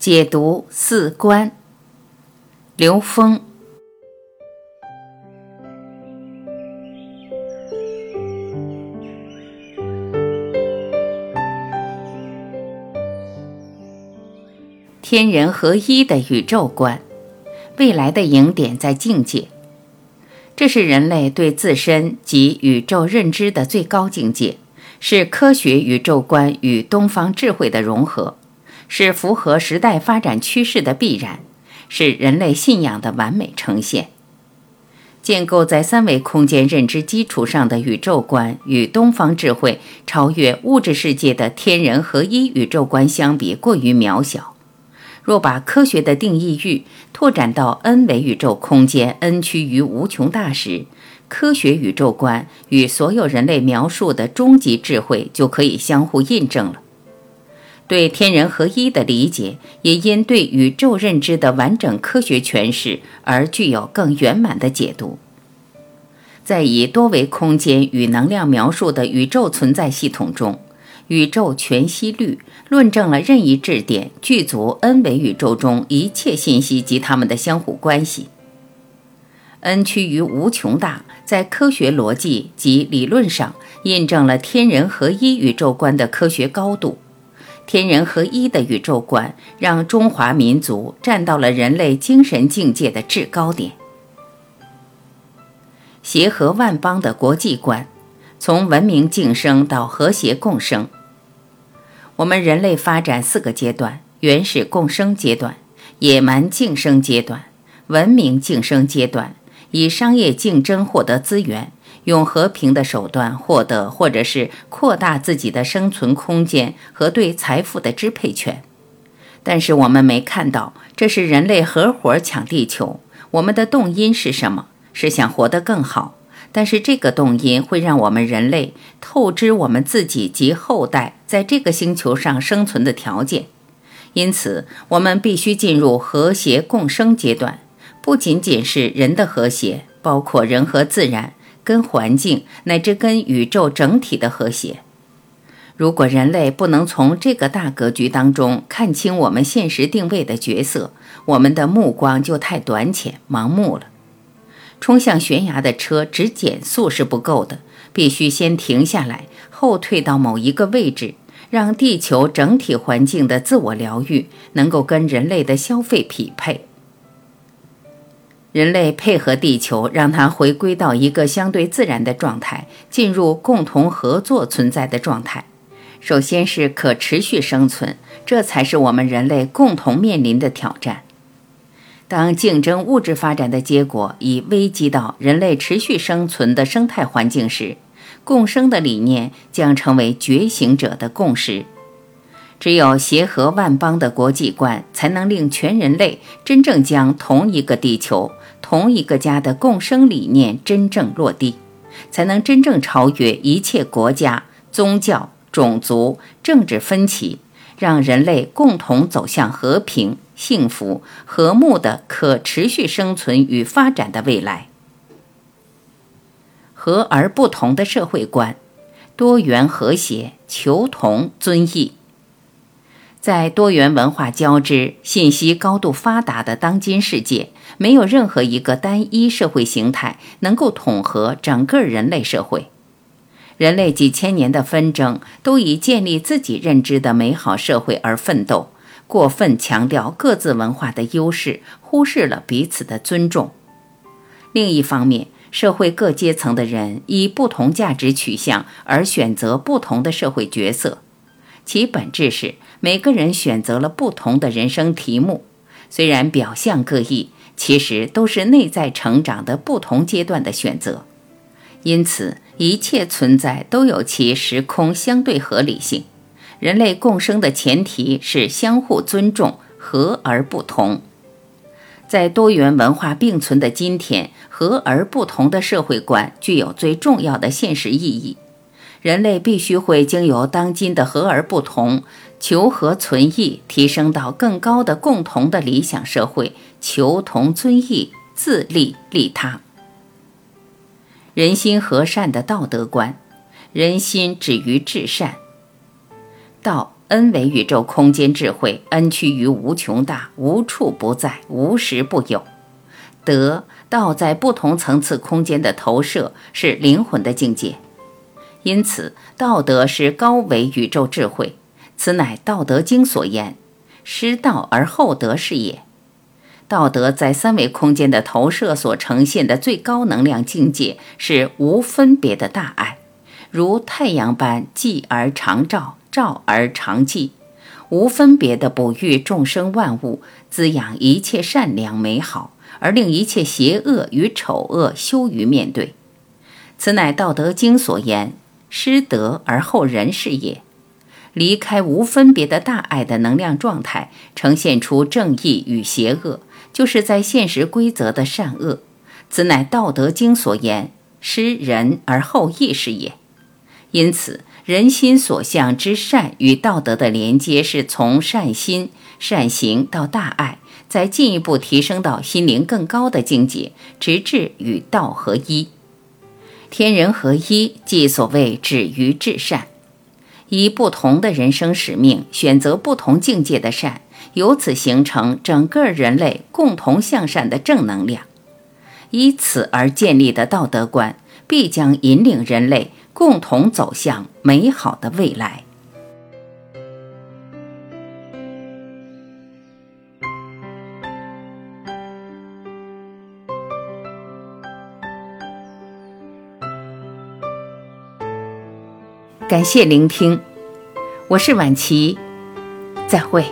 解读四观。刘峰。天人合一的宇宙观，未来的赢点在境界。这是人类对自身及宇宙认知的最高境界，是科学宇宙观与东方智慧的融合。是符合时代发展趋势的必然，是人类信仰的完美呈现。建构在三维空间认知基础上的宇宙观，与东方智慧超越物质世界的天人合一宇宙观相比，过于渺小。若把科学的定义域拓展到 n 维宇宙空间，n 趋于无穷大时，科学宇宙观与所有人类描述的终极智慧就可以相互印证了。对天人合一的理解，也因对宇宙认知的完整科学诠释而具有更圆满的解读。在以多维空间与能量描述的宇宙存在系统中，宇宙全息律论证了任意质点具足 n 维宇宙中一切信息及它们的相互关系。n 趋于无穷大，在科学逻辑及理论上印证了天人合一宇宙观的科学高度。天人合一的宇宙观，让中华民族站到了人类精神境界的制高点。协和万邦的国际观，从文明晋升到和谐共生。我们人类发展四个阶段：原始共生阶段、野蛮竞争阶段、文明竞争阶段，以商业竞争获得资源。用和平的手段获得，或者是扩大自己的生存空间和对财富的支配权。但是我们没看到，这是人类合伙抢地球。我们的动因是什么？是想活得更好。但是这个动因会让我们人类透支我们自己及后代在这个星球上生存的条件。因此，我们必须进入和谐共生阶段，不仅仅是人的和谐，包括人和自然。跟环境乃至跟宇宙整体的和谐。如果人类不能从这个大格局当中看清我们现实定位的角色，我们的目光就太短浅、盲目了。冲向悬崖的车只减速是不够的，必须先停下来，后退到某一个位置，让地球整体环境的自我疗愈能够跟人类的消费匹配。人类配合地球，让它回归到一个相对自然的状态，进入共同合作存在的状态。首先是可持续生存，这才是我们人类共同面临的挑战。当竞争物质发展的结果已危及到人类持续生存的生态环境时，共生的理念将成为觉醒者的共识。只有协和万邦的国际观，才能令全人类真正将同一个地球。同一个家的共生理念真正落地，才能真正超越一切国家、宗教、种族、政治分歧，让人类共同走向和平、幸福、和睦的可持续生存与发展的未来。和而不同的社会观，多元和谐，求同尊异。在多元文化交织、信息高度发达的当今世界，没有任何一个单一社会形态能够统合整个人类社会。人类几千年的纷争，都以建立自己认知的美好社会而奋斗，过分强调各自文化的优势，忽视了彼此的尊重。另一方面，社会各阶层的人以不同价值取向而选择不同的社会角色。其本质是每个人选择了不同的人生题目，虽然表象各异，其实都是内在成长的不同阶段的选择。因此，一切存在都有其时空相对合理性。人类共生的前提是相互尊重，和而不同。在多元文化并存的今天，和而不同的社会观具有最重要的现实意义。人类必须会经由当今的和而不同、求和存异，提升到更高的共同的理想社会，求同尊异，自利利他。人心和善的道德观，人心止于至善。道恩为宇宙空间智慧，恩趋于无穷大，无处不在，无时不有。德道在不同层次空间的投射，是灵魂的境界。因此，道德是高维宇宙智慧，此乃《道德经》所言：“失道而后德是也。”道德在三维空间的投射所呈现的最高能量境界，是无分别的大爱，如太阳般寂而常照，照而常寂，无分别的哺育众生万物，滋养一切善良美好，而令一切邪恶与丑恶羞于面对。此乃《道德经》所言。失德而后仁是也，离开无分别的大爱的能量状态，呈现出正义与邪恶，就是在现实规则的善恶。此乃《道德经》所言：失仁而后义是也。因此，人心所向之善与道德的连接，是从善心、善行到大爱，再进一步提升到心灵更高的境界，直至与道合一。天人合一，即所谓止于至善。以不同的人生使命，选择不同境界的善，由此形成整个人类共同向善的正能量。以此而建立的道德观，必将引领人类共同走向美好的未来。感谢聆听，我是晚琪，再会。